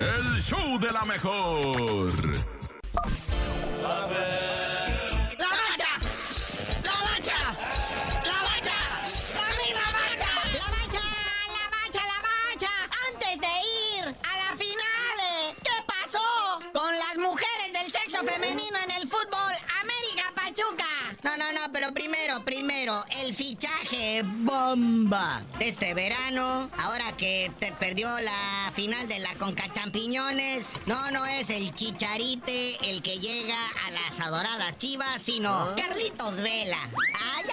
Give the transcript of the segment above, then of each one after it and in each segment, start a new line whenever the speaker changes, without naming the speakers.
El show de la mejor.
No, no, no, pero primero, primero, el fichaje bomba de este verano, ahora que te perdió la final de la Conca Champiñones, no, no es el chicharite el que llega a las adoradas chivas, sino Carlitos Vela.
Ay,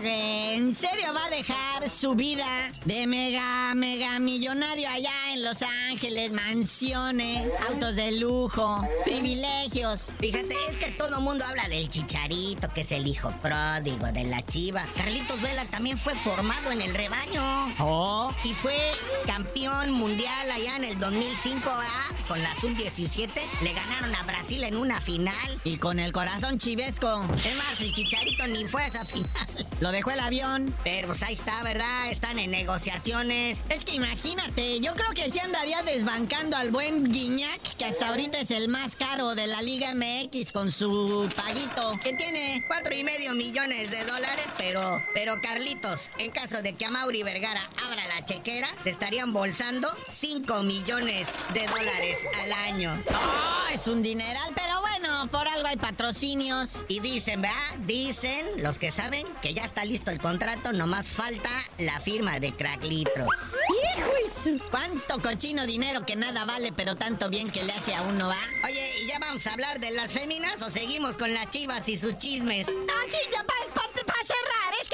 ¿En serio va a dejar su vida de mega, mega millonario allá en Los Ángeles? Mansiones, autos de lujo, privilegios.
Fíjate, es que todo mundo habla del chicharito, que es el hijo pródigo de la chiva. Carlitos Vela también fue formado en el rebaño.
Oh,
Y fue campeón mundial allá en el 2005 ¿ah? con la sub-17. Le ganaron a Brasil en una final.
y con el corazón chivesco.
Es más, el Chicharito ni fue a esa final.
Lo dejó el avión.
Pero pues ahí está, ¿verdad? Están en negociaciones.
Es que imagínate, yo creo que sí andaría desbancando al buen Guiñac, que hasta ahorita es el más caro de la Liga MX con su paguito. que tiene?
Cuatro y medio millones de dólares, pero, pero Carlitos, en caso de que a Mauri Vergara abra la chequera, se estarían bolsando 5 millones de dólares al año.
Oh, es un dineral, pero bueno, por algo hay patrocinios.
Y dicen, ¿verdad? Dicen los que saben que ya está listo el contrato, nomás falta la firma de Crack Litros.
¡Hijo ¿Cuánto cochino dinero que nada vale, pero tanto bien que le hace a uno, va?
Oye, ¿y ya vamos a hablar de las féminas o seguimos con las chivas y sus chismes?
No, chilla,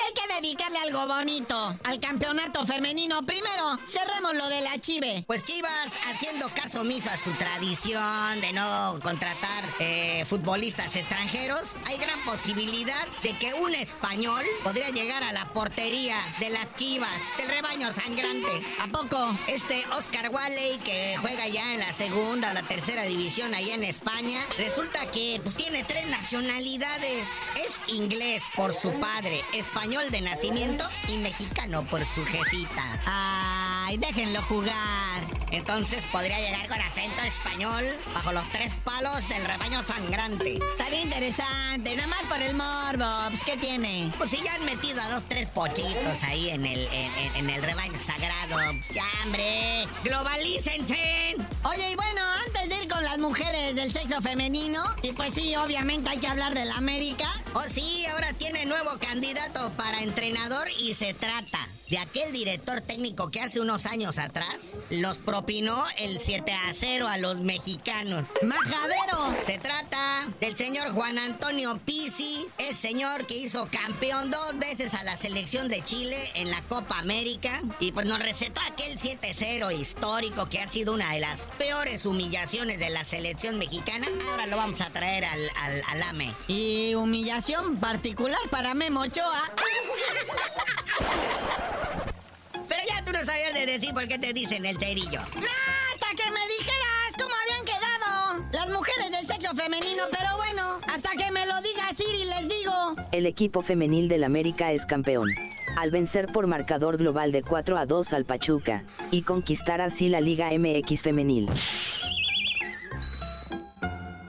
hay que dedicarle algo bonito al campeonato femenino. Primero, cerremos lo de la chive.
Pues Chivas, haciendo caso omiso a su tradición de no contratar eh, futbolistas extranjeros, hay gran posibilidad de que un español podría llegar a la portería de las Chivas, del rebaño sangrante.
¿A poco?
Este Oscar Walley, que juega ya en la segunda o la tercera división allá en España, resulta que pues, tiene tres nacionalidades. Es inglés por su padre, español de nacimiento y mexicano por su jefita.
Ay, déjenlo jugar.
Entonces podría llegar con acento español bajo los tres palos del rebaño sangrante.
Estaría interesante, nada más por el morbo. Pues, ¿qué tiene?
Pues si ya han metido a dos, tres pochitos ahí en el, en, en- en el rebaño sagrado. Pues ya, hombre, globalícense.
Oye, y bueno, antes de ir con las mujeres del sexo femenino, y pues sí, obviamente hay que hablar de la América.
Oh, sí, ahora tiene nuevo candidato para entrenador y se trata de aquel director técnico que hace unos años atrás nos propinó el 7 a 0 a los mexicanos.
¡Majadero!
Se trata del señor Juan Antonio Pizzi, el señor que hizo campeón dos veces a la selección de Chile en la Copa América y pues nos recetó aquel 7-0 histórico que ha sido una de las peores humillaciones de la selección mexicana. Ahora lo vamos a traer al, al, al AME.
Y humillación particular para Memo Ochoa.
Pero ya tú no sabías de decir por qué te dicen el cerillo.
¡No! Hasta que me dijeras cómo habían quedado las mujeres del sexo femenino, pero bueno, hasta que me lo diga Siri les digo.
El equipo femenil del América es campeón. Al vencer por marcador global de 4 a 2 al Pachuca, y conquistar así la Liga MX femenil.